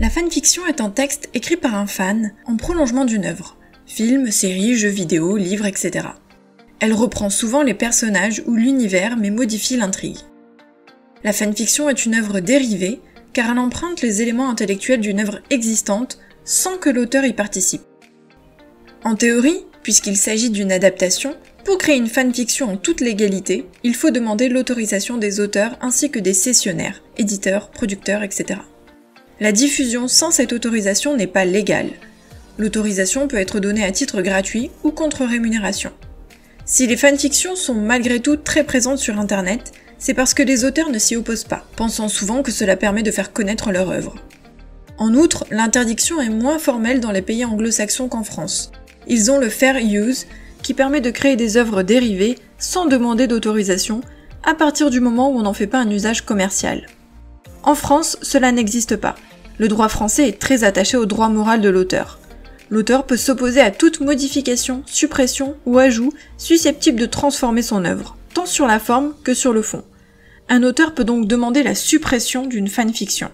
La fanfiction est un texte écrit par un fan en prolongement d'une œuvre. Film, série, jeux vidéo, livre, etc. Elle reprend souvent les personnages ou l'univers mais modifie l'intrigue. La fanfiction est une œuvre dérivée car elle emprunte les éléments intellectuels d'une œuvre existante sans que l'auteur y participe. En théorie, puisqu'il s'agit d'une adaptation, pour créer une fanfiction en toute légalité, il faut demander l'autorisation des auteurs ainsi que des cessionnaires, éditeurs, producteurs, etc. La diffusion sans cette autorisation n'est pas légale. L'autorisation peut être donnée à titre gratuit ou contre rémunération. Si les fanfictions sont malgré tout très présentes sur Internet, c'est parce que les auteurs ne s'y opposent pas, pensant souvent que cela permet de faire connaître leur œuvre. En outre, l'interdiction est moins formelle dans les pays anglo-saxons qu'en France. Ils ont le fair use, qui permet de créer des œuvres dérivées sans demander d'autorisation, à partir du moment où on n'en fait pas un usage commercial. En France, cela n'existe pas. Le droit français est très attaché au droit moral de l'auteur. L'auteur peut s'opposer à toute modification, suppression ou ajout susceptible de transformer son œuvre, tant sur la forme que sur le fond. Un auteur peut donc demander la suppression d'une fanfiction.